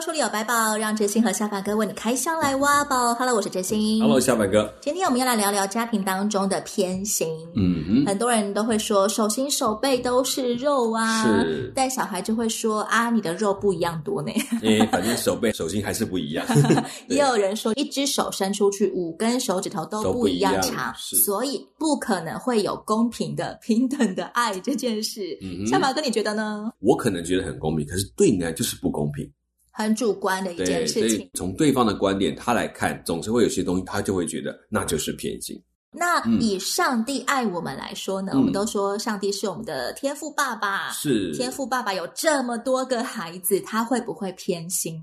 书里有百宝，让真心和下巴哥为你开箱来挖宝。Hello，我是真心。Hello，下巴哥。今天我们要来聊聊家庭当中的偏心。嗯哼，很多人都会说手心手背都是肉啊，是。但小孩就会说啊，你的肉不一样多呢。诶，反正手背手心还是不一样。也有人说，一只手伸出去，五根手指头都不一样长，所以不可能会有公平的、平等的爱这件事。嗯哼，小百哥，你觉得呢？我可能觉得很公平，可是对你来就是不公平。很主观的一件事情。所以从对方的观点，他来看，总是会有些东西，他就会觉得那就是偏心。那以上帝爱我们来说呢？嗯、我们都说上帝是我们的天赋爸爸，是天赋爸爸有这么多个孩子，他会不会偏心？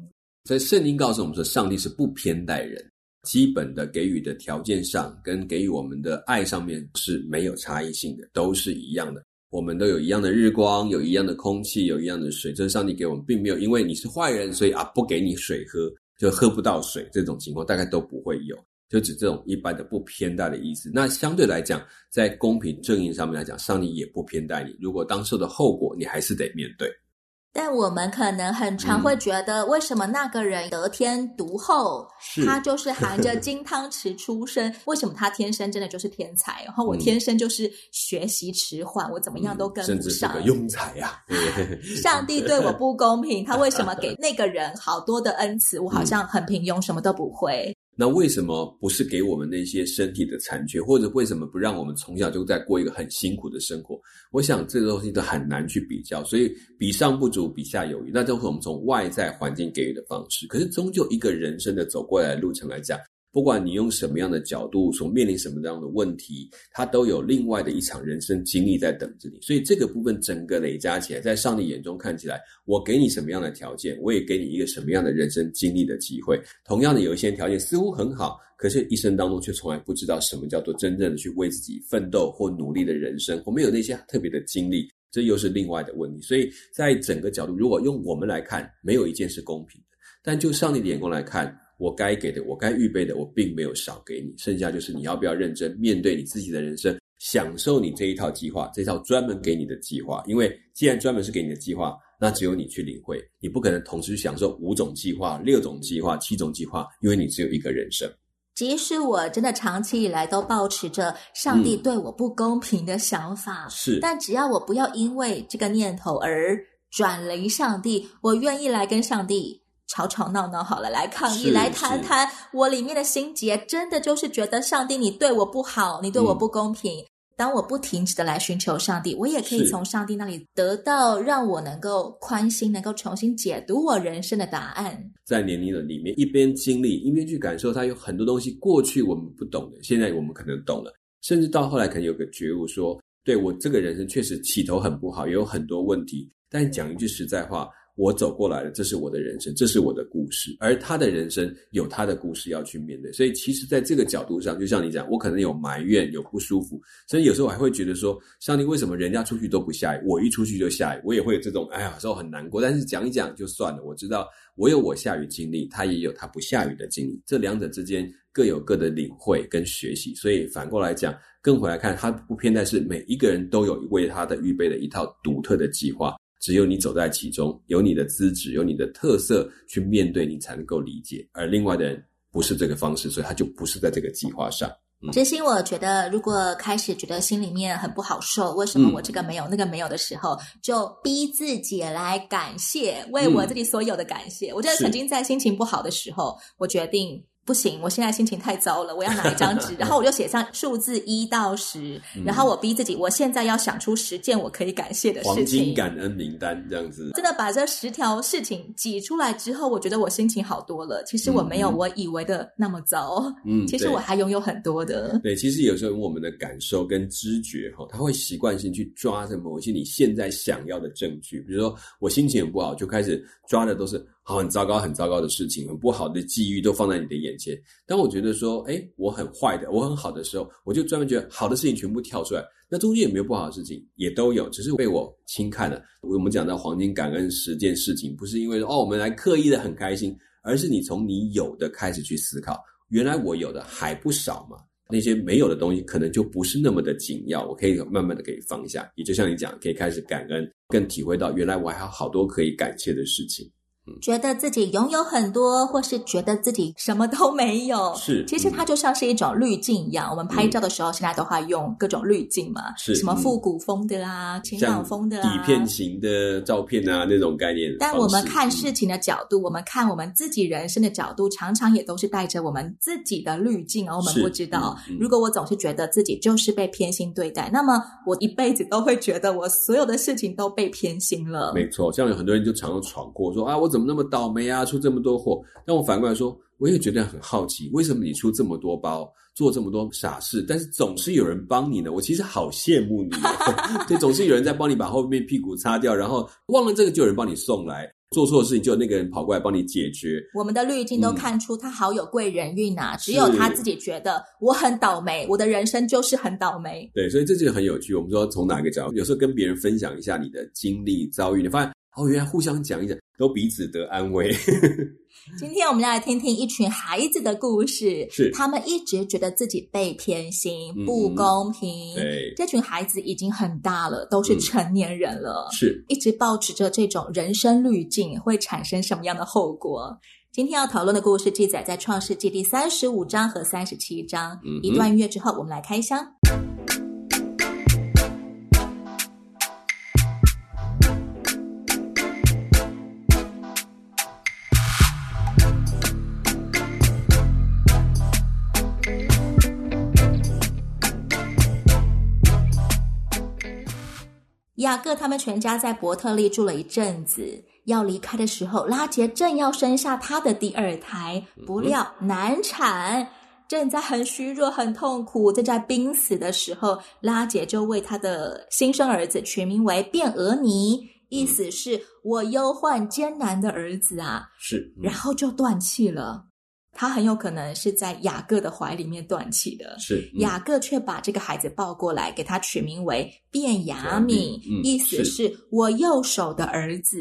所以圣经告诉我们说，上帝是不偏待人，基本的给予的条件上，跟给予我们的爱上面是没有差异性的，都是一样的。我们都有一样的日光，有一样的空气，有一样的水，这是上帝给我们，并没有因为你是坏人，所以啊不给你水喝，就喝不到水这种情况，大概都不会有，就指这种一般的不偏待的意思。那相对来讲，在公平正义上面来讲，上帝也不偏待你。如果当受的后果，你还是得面对。但我们可能很常会觉得，为什么那个人得天独厚，嗯、他就是含着 金汤匙出生？为什么他天生真的就是天才？然后我天生就是学习迟缓，嗯、我怎么样都跟不上？甚至是个庸才 呀！上帝对我不公平，他为什么给 那个人好多的恩赐？我好像很平庸，什么都不会。那为什么不是给我们那些身体的残缺，或者为什么不让我们从小就在过一个很辛苦的生活？我想这个东西都很难去比较，所以比上不足，比下有余。那都是我们从外在环境给予的方式。可是终究一个人生的走过来的路程来讲。不管你用什么样的角度，所面临什么样的问题，它都有另外的一场人生经历在等着你。所以这个部分整个累加起来，在上帝眼中看起来，我给你什么样的条件，我也给你一个什么样的人生经历的机会。同样的，有一些条件似乎很好，可是一生当中却从来不知道什么叫做真正的去为自己奋斗或努力的人生。我们有那些特别的经历，这又是另外的问题。所以在整个角度，如果用我们来看，没有一件是公平的。但就上帝的眼光来看，我该给的，我该预备的，我并没有少给你。剩下就是你要不要认真面对你自己的人生，享受你这一套计划，这套专门给你的计划。因为既然专门是给你的计划，那只有你去领会，你不可能同时享受五种计划、六种计划、七种计划，因为你只有一个人生。即使我真的长期以来都抱持着上帝对我不公平的想法，嗯、是，但只要我不要因为这个念头而转离上帝，我愿意来跟上帝。吵吵闹闹好了，来抗议，来谈谈我里面的心结，真的就是觉得上帝，你对我不好，你对我不公平。嗯、当我不停止的来寻求上帝，我也可以从上帝那里得到让我能够宽心，能够重新解读我人生的答案。在年龄的里面，一边经历，一边去感受，它有很多东西过去我们不懂的，现在我们可能懂了，甚至到后来可能有个觉悟说，说对我这个人生确实起头很不好，也有很多问题，但讲一句实在话。我走过来了，这是我的人生，这是我的故事，而他的人生有他的故事要去面对。所以，其实，在这个角度上，就像你讲，我可能有埋怨，有不舒服，所以有时候我还会觉得说，上帝为什么人家出去都不下雨，我一出去就下雨，我也会有这种哎呀，时候很难过。但是讲一讲就算了，我知道我有我下雨经历，他也有他不下雨的经历，这两者之间各有各的领会跟学习。所以反过来讲，更回来看，他不偏待是每一个人都有为他的预备的一套独特的计划。只有你走在其中，有你的资质，有你的特色去面对，你才能够理解。而另外的人不是这个方式，所以他就不是在这个计划上。嗯，真心我觉得，如果开始觉得心里面很不好受，为什么我这个没有，嗯，那个没有的时候，就逼自己来感谢，为我自己所有的感谢。嗯，我觉得曾经在心情不好的时候，我决定。不行，我现在心情太糟了，我要拿一张纸，然后我就写上数字一到十，然后我逼自己，我现在要想出十件我可以感谢的事情。黄金感恩名单这样子，真的把这十条事情挤出来之后，我觉得我心情好多了。其实我没有我以为的那么糟，嗯，其实我还拥有很多的。对，其实有时候我们的感受跟知觉哈，他会习惯性去抓着某些你现在想要的证据，比如说我心情很不好，就开始抓的都是。好很糟糕、很糟糕的事情，很不好的际遇都放在你的眼前。当我觉得说，哎，我很坏的，我很好的时候，我就专门觉得好的事情全部跳出来。那中间有没有不好的事情？也都有，只是被我轻看了。我们讲到黄金感恩十件事情，不是因为哦，我们来刻意的很开心，而是你从你有的开始去思考，原来我有的还不少嘛。那些没有的东西，可能就不是那么的紧要，我可以慢慢的可以放下。也就像你讲，可以开始感恩，更体会到原来我还有好多可以感谢的事情。觉得自己拥有很多，或是觉得自己什么都没有，是。其实它就像是一种滤镜一样。我们拍照的时候，现在都会用各种滤镜嘛，是什么复古风的啊，前仰风的啊，底片型的照片啊，那种概念。但我们看事情的角度，我们看我们自己人生的角度，常常也都是带着我们自己的滤镜，而我们不知道。如果我总是觉得自己就是被偏心对待，那么我一辈子都会觉得我所有的事情都被偏心了。没错，像有很多人就常常闯过，说啊，我怎么那么倒霉啊，出这么多货。但我反过来说，我也觉得很好奇，为什么你出这么多包，做这么多傻事，但是总是有人帮你呢？我其实好羡慕你，对，总是有人在帮你把后面屁股擦掉，然后忘了这个就有人帮你送来，做错事情就有那个人跑过来帮你解决。我们的滤镜都看出他好有贵人运呐、啊，嗯、只有他自己觉得我很倒霉，我的人生就是很倒霉。对，所以这就很有趣。我们说从哪个角度，有时候跟别人分享一下你的经历遭遇，你发现。哦，原来互相讲一讲，都彼此得安慰。今天我们要来听听一群孩子的故事，是他们一直觉得自己被偏心、嗯、不公平。对，这群孩子已经很大了，都是成年人了，嗯、是一直保持着这种人生滤镜，会产生什么样的后果？今天要讨论的故事记载在创世纪第三十五章和三十七章。嗯、一段音乐之后，我们来开箱。雅各他们全家在伯特利住了一阵子，要离开的时候，拉杰正要生下他的第二胎，不料难产，正在很虚弱、很痛苦、正在濒死的时候，拉杰就为他的新生儿子取名为卞俄尼，意思是我忧患艰难的儿子啊，是，然后就断气了。他很有可能是在雅各的怀里面断气的，是、嗯、雅各却把这个孩子抱过来，给他取名为便雅悯，嗯、意思是我右手的儿子。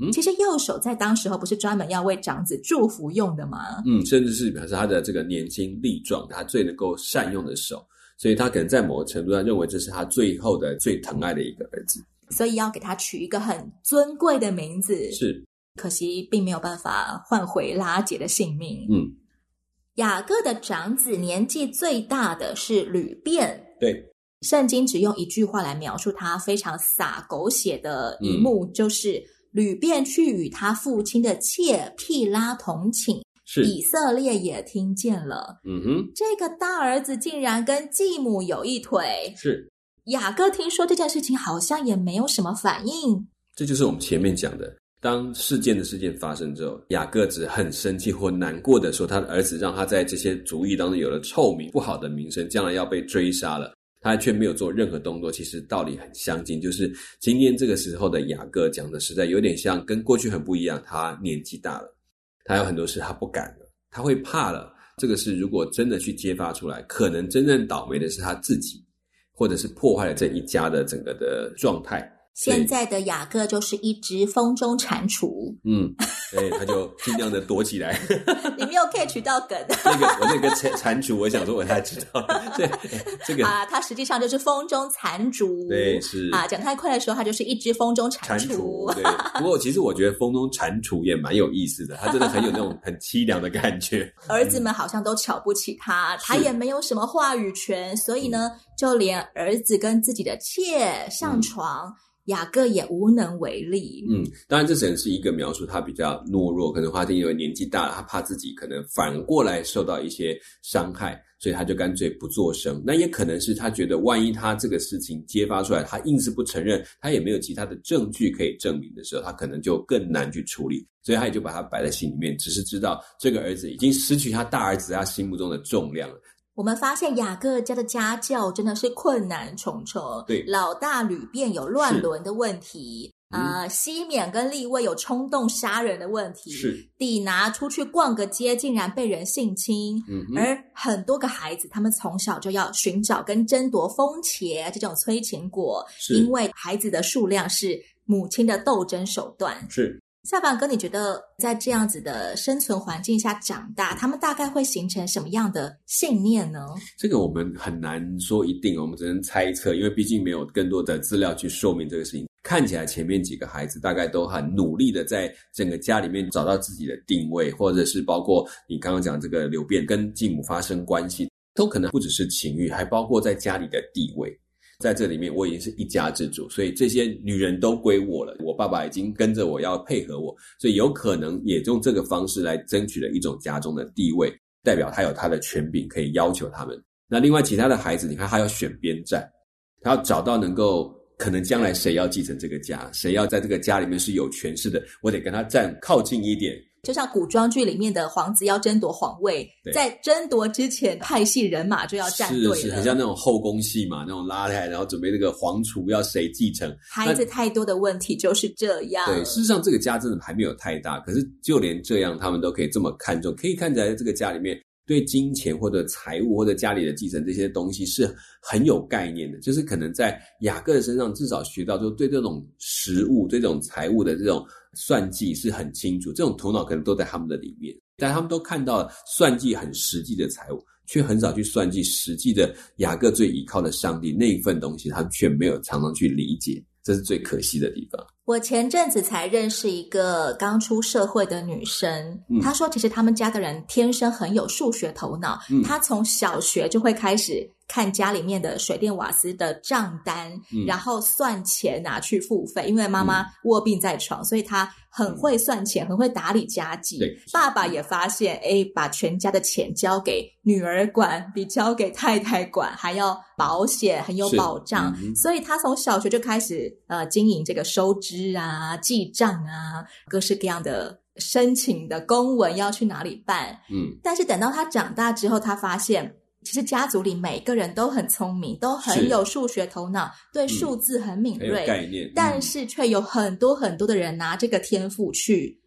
嗯，其实右手在当时候不是专门要为长子祝福用的吗？嗯，甚至是表示他的这个年轻力壮，他最能够善用的手，所以他可能在某个程度上认为这是他最后的最疼爱的一个儿子，所以要给他取一个很尊贵的名字。是。可惜并没有办法换回拉姐的性命。嗯，雅各的长子年纪最大的是吕便。对，圣经只用一句话来描述他非常洒狗血的一幕，嗯、就是吕便去与他父亲的妾辟拉同寝，是以色列也听见了。嗯哼，这个大儿子竟然跟继母有一腿。是雅各听说这件事情，好像也没有什么反应。这就是我们前面讲的。当事件的事件发生之后，雅各只很生气或难过的说：“他的儿子让他在这些族裔当中有了臭名，不好的名声，将来要被追杀了。”他却没有做任何动作。其实道理很相近，就是今天这个时候的雅各讲的实在有点像，跟过去很不一样。他年纪大了，他有很多事他不敢了，他会怕了。这个事如果真的去揭发出来，可能真正倒霉的是他自己，或者是破坏了这一家的整个的状态。现在的雅各就是一只风中蟾蜍，嗯，对，他就尽量的躲起来。你没有 catch 到梗？那个我那个蟾蟾蜍，我想说我才知道。对，这个啊，它实际上就是风中蟾蜍。对，是啊，讲太快的时候，它就是一只风中蟾蜍。不过其实我觉得风中蟾蜍也蛮有意思的，它真的很有那种很凄凉的感觉。儿子们好像都瞧不起他，他也没有什么话语权，所以呢，就连儿子跟自己的妾上床。雅各也无能为力。嗯，当然这只能是一个描述，他比较懦弱，可能花丁因为年纪大了，他怕自己可能反过来受到一些伤害，所以他就干脆不作声。那也可能是他觉得，万一他这个事情揭发出来，他硬是不承认，他也没有其他的证据可以证明的时候，他可能就更难去处理。所以他也就把他摆在心里面，只是知道这个儿子已经失去他大儿子他心目中的重量了。我们发现雅各家的家教真的是困难重重。对，老大吕便有乱伦的问题，啊、呃，西缅跟利位有冲动杀人的问题，是底拿出去逛个街，竟然被人性侵，嗯，而很多个孩子，他们从小就要寻找跟争夺风茄这种催情果，因为孩子的数量是母亲的斗争手段，是。夏凡哥，你觉得在这样子的生存环境下长大，他们大概会形成什么样的信念呢？这个我们很难说一定，我们只能猜测，因为毕竟没有更多的资料去说明这个事情。看起来前面几个孩子大概都很努力的在整个家里面找到自己的定位，或者是包括你刚刚讲这个流变跟继母发生关系，都可能不只是情欲，还包括在家里的地位。在这里面，我已经是一家之主，所以这些女人都归我了。我爸爸已经跟着我要配合我，所以有可能也用这个方式来争取了一种家中的地位，代表他有他的权柄可以要求他们。那另外其他的孩子，你看他要选边站，他要找到能够可能将来谁要继承这个家，谁要在这个家里面是有权势的，我得跟他站靠近一点。就像古装剧里面的皇子要争夺皇位，在争夺之前，派系人马就要站队了。是是，很像那种后宫戏嘛，那种拉开，然后准备那个皇储要谁继承。孩子太多的问题就是这样。对，事实上这个家真的还没有太大，可是就连这样，他们都可以这么看重，可以看起来这个家里面。对金钱或者财务或者家里的继承这些东西是很有概念的，就是可能在雅各的身上至少学到，就对这种食物、对这种财务的这种算计是很清楚，这种头脑可能都在他们的里面，但他们都看到了算计很实际的财务，却很少去算计实际的雅各最依靠的上帝那一份东西，他们却没有常常去理解，这是最可惜的地方。我前阵子才认识一个刚出社会的女生，嗯、她说，其实他们家的人天生很有数学头脑，嗯、她从小学就会开始。看家里面的水电瓦斯的账单，嗯、然后算钱拿去付费。因为妈妈卧病在床，嗯、所以她很会算钱，嗯、很会打理家计。爸爸也发现，诶，把全家的钱交给女儿管，比交给太太管还要保险，很有保障。嗯、所以他从小学就开始呃经营这个收支啊、记账啊，各式各样的申请的公文要去哪里办。嗯，但是等到他长大之后，他发现。其实家族里每个人都很聪明，都很有数学头脑，是对数字很敏锐，嗯、概念。但是却有很多很多的人拿这个天赋去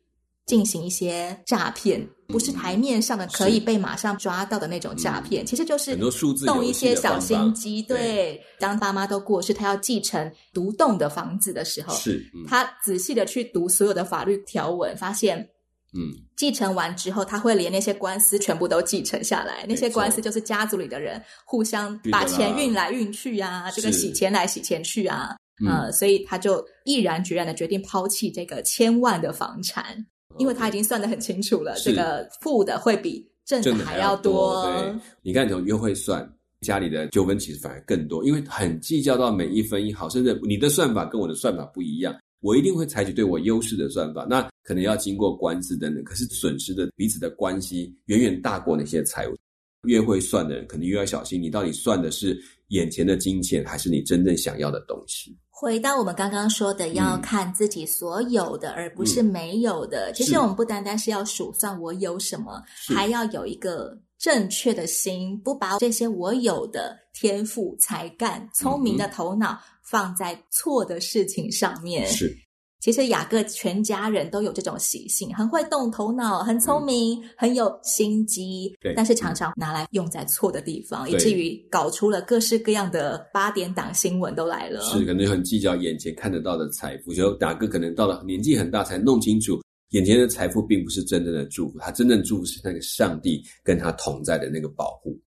进行一些诈骗，嗯、不是台面上的可以被马上抓到的那种诈骗。嗯、其实就是动一些小心机。对，对，当爸妈都过世，他要继承独栋的房子的时候，是、嗯、他仔细的去读所有的法律条文，发现。嗯，继承完之后，他会连那些官司全部都继承下来。那些官司就是家族里的人互相把钱运来运去啊，这个洗钱来洗钱去啊，呃，所以他就毅然决然的决定抛弃这个千万的房产，因为他已经算得很清楚了，这个负的会比正的还要多。对，你看，从约会算，家里的纠纷其实反而更多，因为很计较到每一分一毫，甚至你的算法跟我的算法不一样。我一定会采取对我优势的算法，那可能要经过官司等等，可是损失的彼此的关系远远大过那些财务。越会算的人，可能越要小心，你到底算的是眼前的金钱，还是你真正想要的东西？回到我们刚刚说的，要看自己所有的，嗯、而不是没有的。嗯、其实我们不单单是要数算我有什么，还要有一个正确的心，不把这些我有的天赋、才干、聪明的头脑。嗯放在错的事情上面。是，其实雅各全家人都有这种习性，很会动头脑，很聪明，嗯、很有心机。但是常常拿来用在错的地方，以至于搞出了各式各样的八点档新闻都来了。是，可能很计较眼前看得到的财富，就雅各可能到了年纪很大才弄清楚，眼前的财富并不是真正的祝福，他真正祝福是那个上帝跟他同在的那个保护。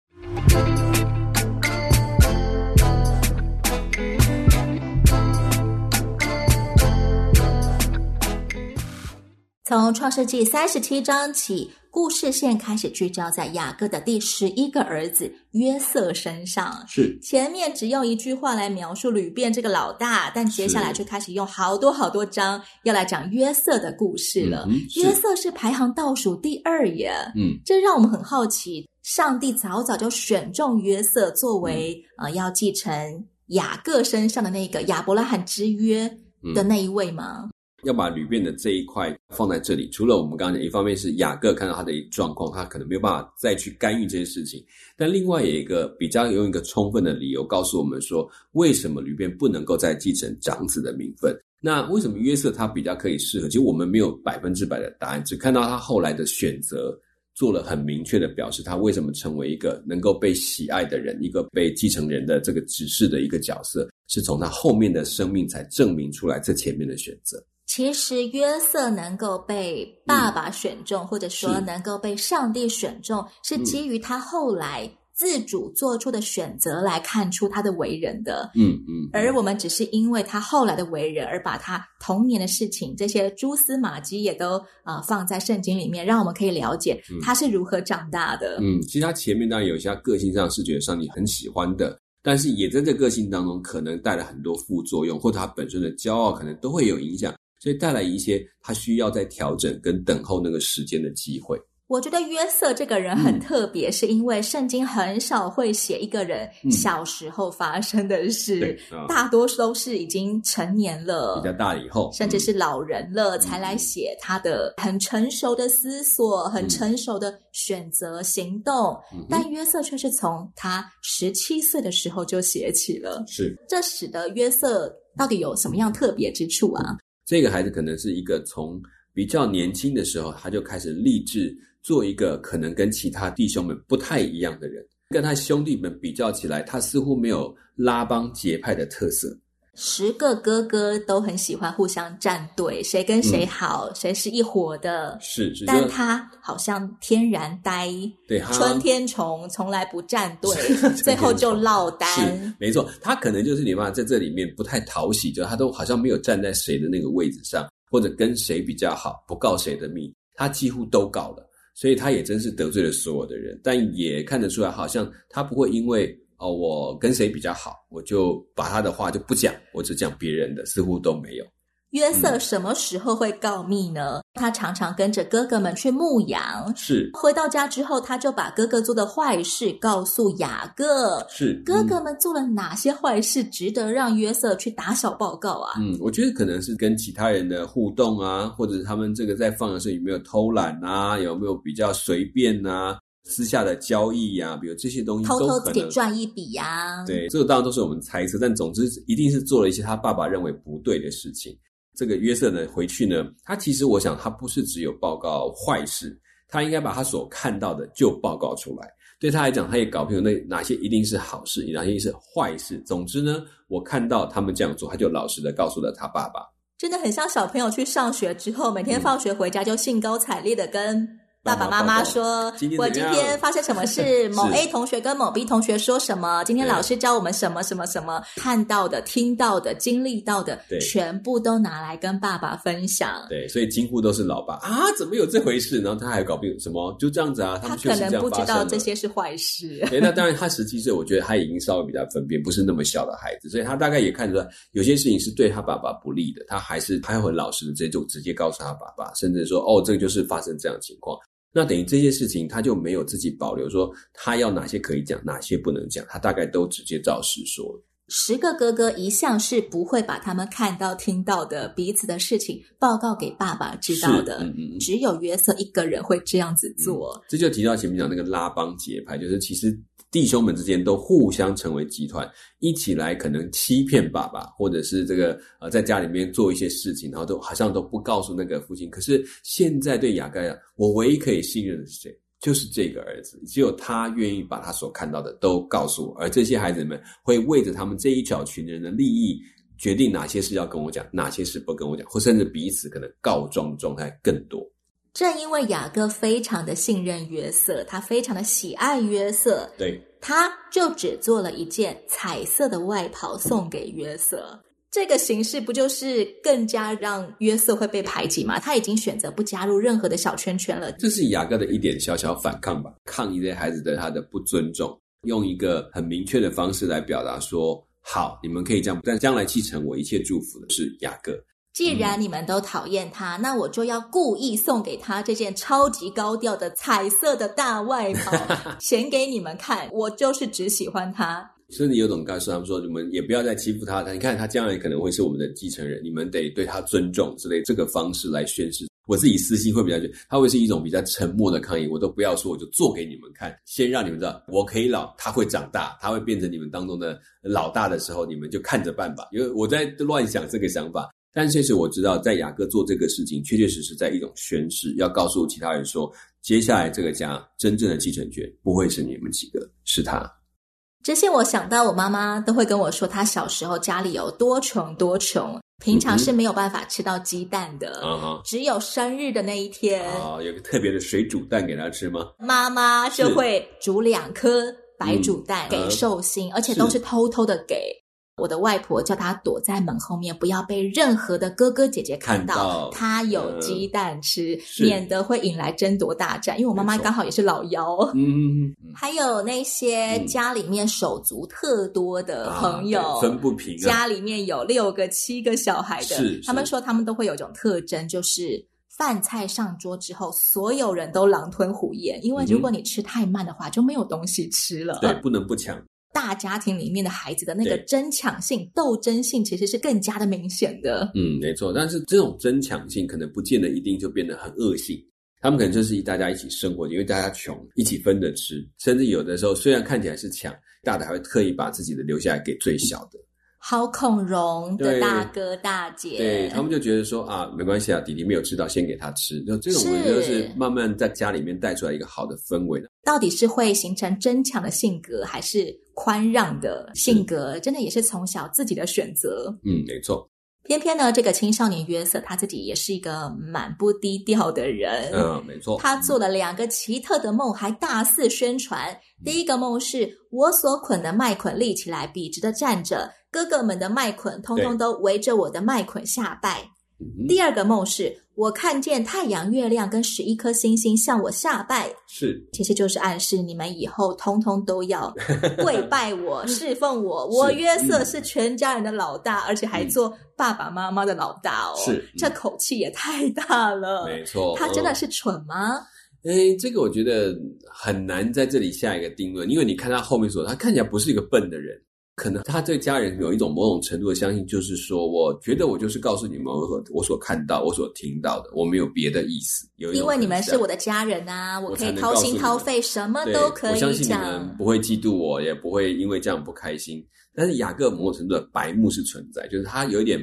从创世纪三十七章起，故事线开始聚焦在雅各的第十一个儿子约瑟身上。是前面只用一句话来描述吕便这个老大，但接下来就开始用好多好多章要来讲约瑟的故事了。嗯、约瑟是排行倒数第二耶。嗯，这让我们很好奇，上帝早早就选中约瑟作为、嗯、呃要继承雅各身上的那个亚伯拉罕之约的那一位吗？要把旅便的这一块放在这里，除了我们刚刚讲，一方面是雅各看到他的状况，他可能没有办法再去干预这些事情，但另外有一个比较用一个充分的理由告诉我们说，为什么旅便不能够再继承长子的名分？那为什么约瑟他比较可以适合？其实我们没有百分之百的答案，只看到他后来的选择做了很明确的表示，他为什么成为一个能够被喜爱的人，一个被继承人的这个指示的一个角色，是从他后面的生命才证明出来这前面的选择。其实约瑟能够被爸爸选中，嗯、或者说能够被上帝选中，是，是基于他后来。自主做出的选择来看出他的为人的，嗯嗯，而我们只是因为他后来的为人而把他童年的事情这些蛛丝马迹也都啊、呃、放在圣经里面，让我们可以了解他是如何长大的。嗯，其实他前面当然有一些个性上是觉得上帝很喜欢的，但是也在这个性当中可能带来很多副作用，或者他本身的骄傲可能都会有影响，所以带来一些他需要在调整跟等候那个时间的机会。我觉得约瑟这个人很特别，嗯、是因为圣经很少会写一个人小时候发生的事，大多数都是已经成年了，比较大以后，甚至是老人了、嗯、才来写他的很成熟的思索、嗯、很成熟的选择行动。嗯、但约瑟却是从他十七岁的时候就写起了，是。这使得约瑟到底有什么样特别之处啊？这个孩子可能是一个从比较年轻的时候他就开始立志。做一个可能跟其他弟兄们不太一样的人，跟他兄弟们比较起来，他似乎没有拉帮结派的特色。十个哥哥都很喜欢互相站队，谁跟谁好，嗯、谁是一伙的。是，是，但他好像天然呆，对，春天虫从来不站队，最后就落单。是，没错，他可能就是你妈在这里面不太讨喜，就他都好像没有站在谁的那个位置上，或者跟谁比较好，不告谁的密，他几乎都告了。所以他也真是得罪了所有的人，但也看得出来，好像他不会因为哦，我跟谁比较好，我就把他的话就不讲，我只讲别人的，似乎都没有。约瑟什么时候会告密呢？嗯、他常常跟着哥哥们去牧羊，是回到家之后，他就把哥哥做的坏事告诉雅各。是哥哥们做了哪些坏事，值得让约瑟去打小报告啊？嗯，我觉得可能是跟其他人的互动啊，或者是他们这个在放的时候有没有偷懒啊，有没有比较随便啊，私下的交易呀、啊，比如这些东西偷偷自己赚一笔呀、啊。对，这个当然都是我们猜测，但总之一定是做了一些他爸爸认为不对的事情。这个约瑟呢，回去呢，他其实我想，他不是只有报告坏事，他应该把他所看到的就报告出来。对他来讲，他也搞不清楚那哪些一定是好事，哪些是坏事。总之呢，我看到他们这样做，他就老实的告诉了他爸爸。真的很像小朋友去上学之后，每天放学回家就兴高采烈的跟。爸爸妈妈说：“我今天发生什么事？某 A 同学跟某 B 同学说什么？今天老师教我们什么什么什么？看到的、听到的、经历到的，全部都拿来跟爸爸分享。对，所以几乎都是老爸啊，怎么有这回事？然后他还搞不懂什么，就这样子啊。他，他可能不知道这些是坏事。对，那当然，他十七岁，我觉得他已经稍微比较分辨，不是那么小的孩子，所以他大概也看出来有些事情是对他爸爸不利的，他还是他会很老实的直接就直接告诉他爸爸，甚至说哦，这个就是发生这样的情况。”那等于这些事情，他就没有自己保留，说他要哪些可以讲，哪些不能讲，他大概都直接照实说。十个哥哥一向是不会把他们看到、听到的彼此的事情报告给爸爸知道的，嗯嗯，只有约瑟一个人会这样子做。嗯，这就提到前面讲那个拉帮结派，就是其实。弟兄们之间都互相成为集团，一起来可能欺骗爸爸，或者是这个呃，在家里面做一些事情，然后都好像都不告诉那个父亲。可是现在对雅各讲，我唯一可以信任的是谁？就是这个儿子，只有他愿意把他所看到的都告诉我。而这些孩子们会为着他们这一小群人的利益，决定哪些事要跟我讲，哪些事不跟我讲，或甚至彼此可能告状状态更多。正因为雅各非常的信任约瑟，他非常的喜爱约瑟，对，他就只做了一件彩色的外袍送给约瑟。这个形式不就是更加让约瑟会被排挤吗？他已经选择不加入任何的小圈圈了。这是雅各的一点小小反抗吧，抗议这孩子对他的不尊重，用一个很明确的方式来表达说：好，你们可以这样，但将来继承我一切祝福的是雅各。既然你们都讨厌他，嗯、那我就要故意送给他这件超级高调的彩色的大外套，显给你们看。我就是只喜欢他。甚至有种告诉他们说：“你们也不要再欺负他。他你看他将来可能会是我们的继承人，你们得对他尊重之类。”这个方式来宣示。我自己私心会比较觉得，他会是一种比较沉默的抗议。我都不要说，我就做给你们看，先让你们知道我可以老，他会长大，他会变成你们当中的老大的时候，你们就看着办吧。因为我在乱想这个想法。但确实我知道，在雅各做这个事情，确确实实在一种宣誓，要告诉其他人说，接下来这个家真正的继承权不会是你们几个，是他。这些我想到，我妈妈都会跟我说，她小时候家里有多穷多穷，平常是没有办法吃到鸡蛋的，嗯、只有生日的那一天，啊，有个特别的水煮蛋给她吃吗？妈妈就会煮两颗白煮蛋给寿星，嗯、而且都是偷偷的给。我的外婆叫他躲在门后面，不要被任何的哥哥姐姐看到，看到他有鸡蛋吃，嗯、免得会引来争夺大战。因为我妈妈刚好也是老幺，嗯，还有那些家里面手足特多的朋友，嗯啊、分不平、啊。家里面有六个、七个小孩的，他们说他们都会有一种特征，就是饭菜上桌之后，所有人都狼吞虎咽，因为如果你吃太慢的话，就没有东西吃了。对，不能不抢。大家庭里面的孩子的那个争抢性、斗争性，其实是更加的明显的。嗯，没错。但是这种争抢性，可能不见得一定就变得很恶性。他们可能就是大家一起生活，因为大家穷，一起分着吃。甚至有的时候，虽然看起来是抢，大的还会特意把自己的留下来给最小的。好孔融的大哥大姐，对，他们就觉得说啊，没关系啊，弟弟没有吃到，先给他吃。就这种，我觉得是慢慢在家里面带出来一个好的氛围的。到底是会形成争抢的性格，还是宽让的性格？真的也是从小自己的选择。嗯，没错。偏偏呢，这个青少年约瑟他自己也是一个蛮不低调的人。嗯，没错。他做了两个奇特的梦，还大肆宣传。第一个梦是我所捆的麦捆立起来，笔直的站着。哥哥们的麦捆通通都围着我的麦捆下拜。第二个梦是我看见太阳、月亮跟十一颗星星向我下拜，是，其实就是暗示你们以后通通都要 跪拜我、侍奉我。我约瑟是全家人的老大，而且还做爸爸妈妈的老大哦。是，这口气也太大了。没错，他真的是蠢吗？哎，这个我觉得很难在这里下一个定论，因为你看他后面说，他看起来不是一个笨的人。可能他对家人有一种某种程度的相信，就是说，我觉得我就是告诉你们我所我所看到、我所听到的，我没有别的意思。有因为你们是我的家人啊，我可以掏心掏肺，什么都可以讲。我相信你们不会嫉妒我，也不会因为这样不开心。但是雅各某种程度的白目是存在，就是他有一点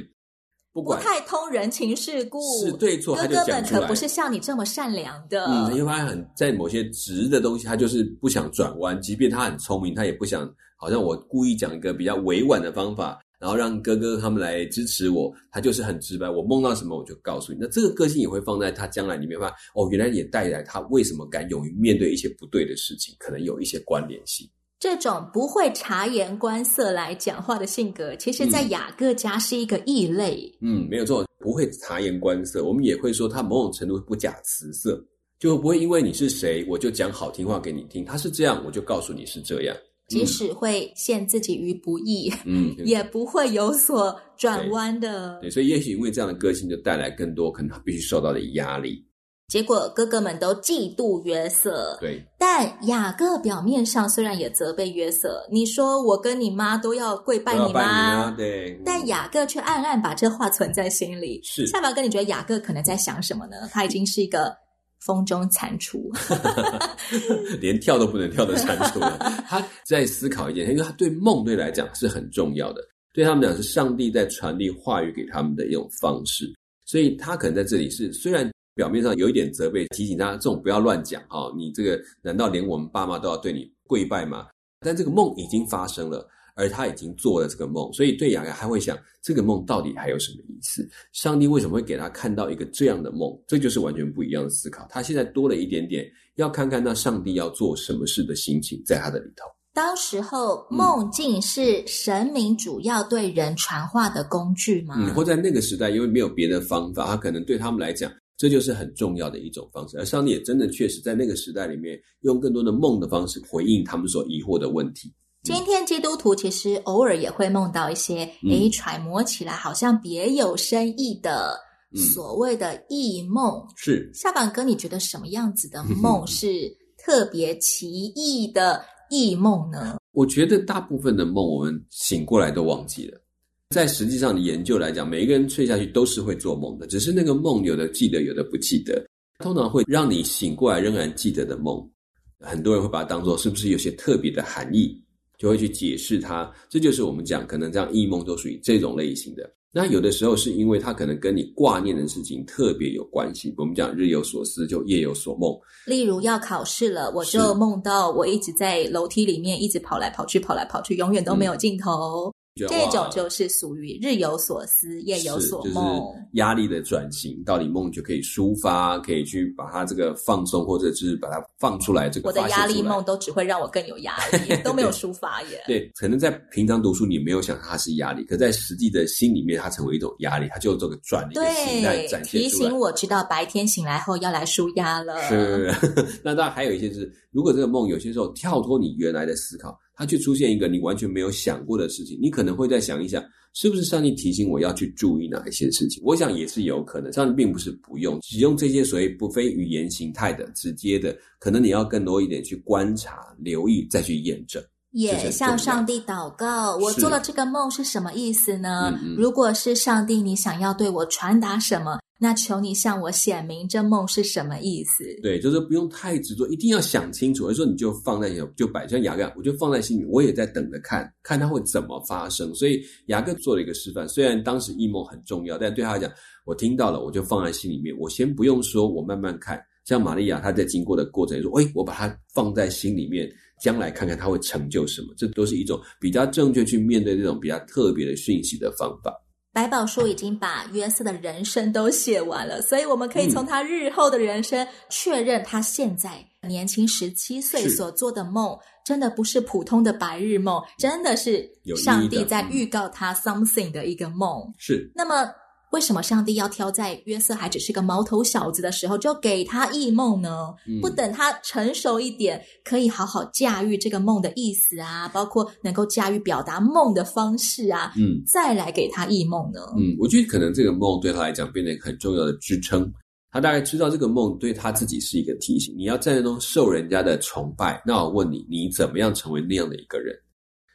不管，不太通人情世故，是对错。哥哥们可不是像你这么善良的。嗯，因为他很在某些直的东西，他就是不想转弯，即便他很聪明，他也不想。好像我故意讲一个比较委婉的方法，然后让哥哥他们来支持我，他就是很直白。我梦到什么我就告诉你。那这个个性也会放在他将来里面吧？哦，原来也带来他为什么敢勇于面对一些不对的事情，可能有一些关联性。这种不会察言观色来讲话的性格，其实在雅各家是一个异类。嗯，没有错，不会察言观色。我们也会说他某种程度不假辞色，就不会因为你是谁，我就讲好听话给你听。他是这样，我就告诉你是这样。即使会陷自己于不义，嗯，也不会有所转弯的。对，对，所以也许因为这样的个性，就带来更多可能他必须受到的压力。结果哥哥们都嫉妒约瑟，对。但雅各表面上虽然也责备约瑟，你说我跟你妈都要跪拜你妈？对。但雅各却暗暗把这话存在心里。是。夏宝哥，你觉得雅各可能在想什么呢？他已经是一个。风中蟾蜍，连跳都不能跳的蟾蜍了。他在思考一件，因为他对梦对来讲是很重要的，对他们讲是上帝在传递话语给他们的一种方式。所以他可能在这里是虽然表面上有一点责备，提醒他这种不要乱讲哈，你这个难道连我们爸妈都要对你跪拜吗？但这个梦已经发生了。而他已经做了这个梦，所以对雅各还会想这个梦到底还有什么意思？上帝为什么会给他看到一个这样的梦？这就是完全不一样的思考。他现在多了一点点，要看看那上帝要做什么事的心情在他的里头。当时候梦境是神明主要对人传话的工具吗？嗯，或在那个时代，因为没有别的方法，他可能对他们来讲，这就是很重要的一种方式。而上帝也真的确实在那个时代里面，用更多的梦的方式回应他们所疑惑的问题。今天基督徒其实偶尔也会梦到一些，诶、嗯，揣摩起来好像别有深意的所谓的异梦。是，夏板哥，你觉得什么样子的梦 是特别奇异的异梦呢？我觉得大部分的梦我们醒过来都忘记了。在实际上的研究来讲，每一个人睡下去都是会做梦的，只是那个梦有的记得，有的不记得。通常会让你醒过来仍然记得的梦，很多人会把它当做是不是有些特别的含义。就会去解释它，这就是我们讲可能这样异梦都属于这种类型的。那有的时候是因为它可能跟你挂念的事情特别有关系。我们讲日有所思，就夜有所梦。例如要考试了，我就梦到我一直在楼梯里面一直跑来跑去，跑来跑去，永远都没有尽头。嗯这种就是属于日有所思，夜有所梦。就是压力的转型，到底梦就可以抒发，可以去把它这个放松，或者是把它放出来。这个我的压力梦都只会让我更有压力，都没有 抒发耶。对，可能在平常读书你没有想它是压力，可在实际的心里面，它成为一种压力，它就这个转的形态展现。提醒我知道白天醒来后要来舒压了。是，那当然还有一些是，如果这个梦有些时候跳脱你原来的思考。它却出现一个你完全没有想过的事情，你可能会再想一想，是不是上帝提醒我要去注意哪一些事情？我想也是有可能。上帝并不是不用使用这些所谓不非语言形态的直接的，可能你要更多一点去观察、留意，再去验证。也向上帝祷告，我做了这个梦是什么意思呢？嗯嗯，如果是上帝，你想要对我传达什么？那求你向我显明这梦是什么意思？对，就是不用太执着，一定要想清楚。而说你就放在就摆像雅各，我就放在心里，我也在等着看看他会怎么发生。所以雅各做了一个示范，虽然当时异梦很重要，但对他来讲，我听到了，我就放在心里面。我先不用说，我慢慢看。像玛利亚，她在经过的过程说：“诶，我把它放在心里面，将来看看他会成就什么。”这都是一种比较正确去面对这种比较特别的讯息的方法。百宝书已经把约瑟的人生都写完了，所以我们可以从他日后的人生确认，他现在年轻十七岁所做的梦，真的不是普通的白日梦，真的是上帝在预告他 something 的一个梦。是，那么。为什么上帝要挑在约瑟还只是个毛头小子的时候就给他异梦呢？嗯、不等他成熟一点，可以好好驾驭这个梦的意思啊，包括能够驾驭表达梦的方式啊，嗯，再来给他异梦呢？嗯，我觉得可能这个梦对他来讲变得很重要的支撑。他大概知道这个梦对他自己是一个提醒。你要在那种受人家的崇拜，那我问你，你怎么样成为那样的一个人？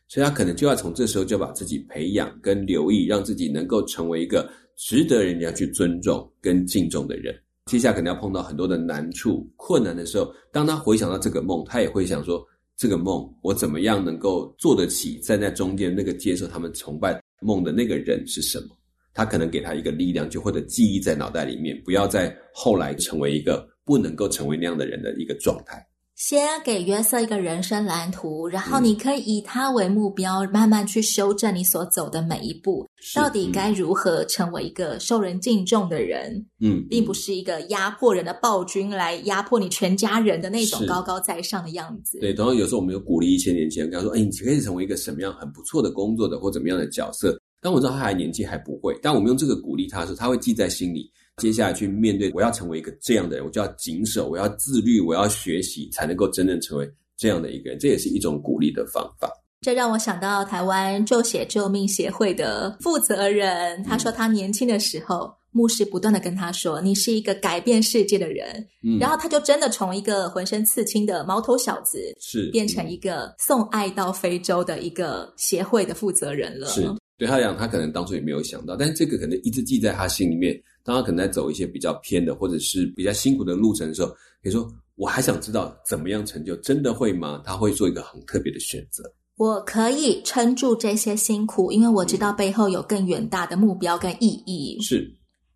所以他可能就要从这时候就把自己培养跟留意，让自己能够成为一个。值得人家去尊重跟敬重的人，接下来可能要碰到很多的难处、困难的时候，当他回想到这个梦，他也会想说：这个梦我怎么样能够做得起？站在中间那个接受他们崇拜梦的那个人是什么？他可能给他一个力量，就或者记忆在脑袋里面，不要再后来成为一个不能够成为那样的人的一个状态。先给约瑟一个人生蓝图，然后你可以以他为目标，慢慢去修正你所走的每一步。到底该如何成为一个受人敬重的人？嗯，并不是一个压迫人的暴君来压迫你全家人的那种高高在上的样子。对，然后有时候我们有鼓励一些年轻人，跟他说：“哎，你可以成为一个什么样很不错的工作的，或怎么样的角色。”但我知道他还年纪还不会，但我们用这个鼓励他的时候，他会记在心里。接下来去面对，我要成为一个这样的人，我就要谨守，我要自律，我要学习，才能够真正成为这样的一个人。这也是一种鼓励的方法。这让我想到台湾旧血救命协会的负责人，他说他年轻的时候，嗯、牧师不断的跟他说：“你是一个改变世界的人。嗯”然后他就真的从一个浑身刺青的毛头小子，是变成一个送爱到非洲的一个协会的负责人了。是。对他讲，他可能当初也没有想到，但是这个可能一直记在他心里面。当他可能在走一些比较偏的，或者是比较辛苦的路程的时候，可以说我还想知道怎么样成就，真的会吗？他会做一个很特别的选择。我可以撑住这些辛苦，因为我知道背后有更远大的目标跟意义。是，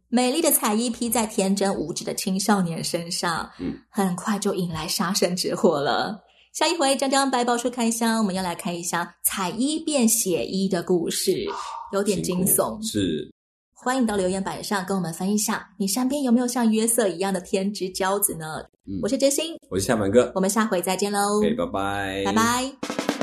美丽的彩衣披在天真无知的青少年身上，嗯，很快就引来杀身之祸了。下一回，将将百宝书开箱，我们要来看一下彩衣变血衣的故事，有点惊悚。是，欢迎到留言板上跟我们分享，你身边有没有像约瑟一样的天之骄子呢？嗯，我是真心，我是夏满哥，我们下回再见喽。拜拜，拜拜。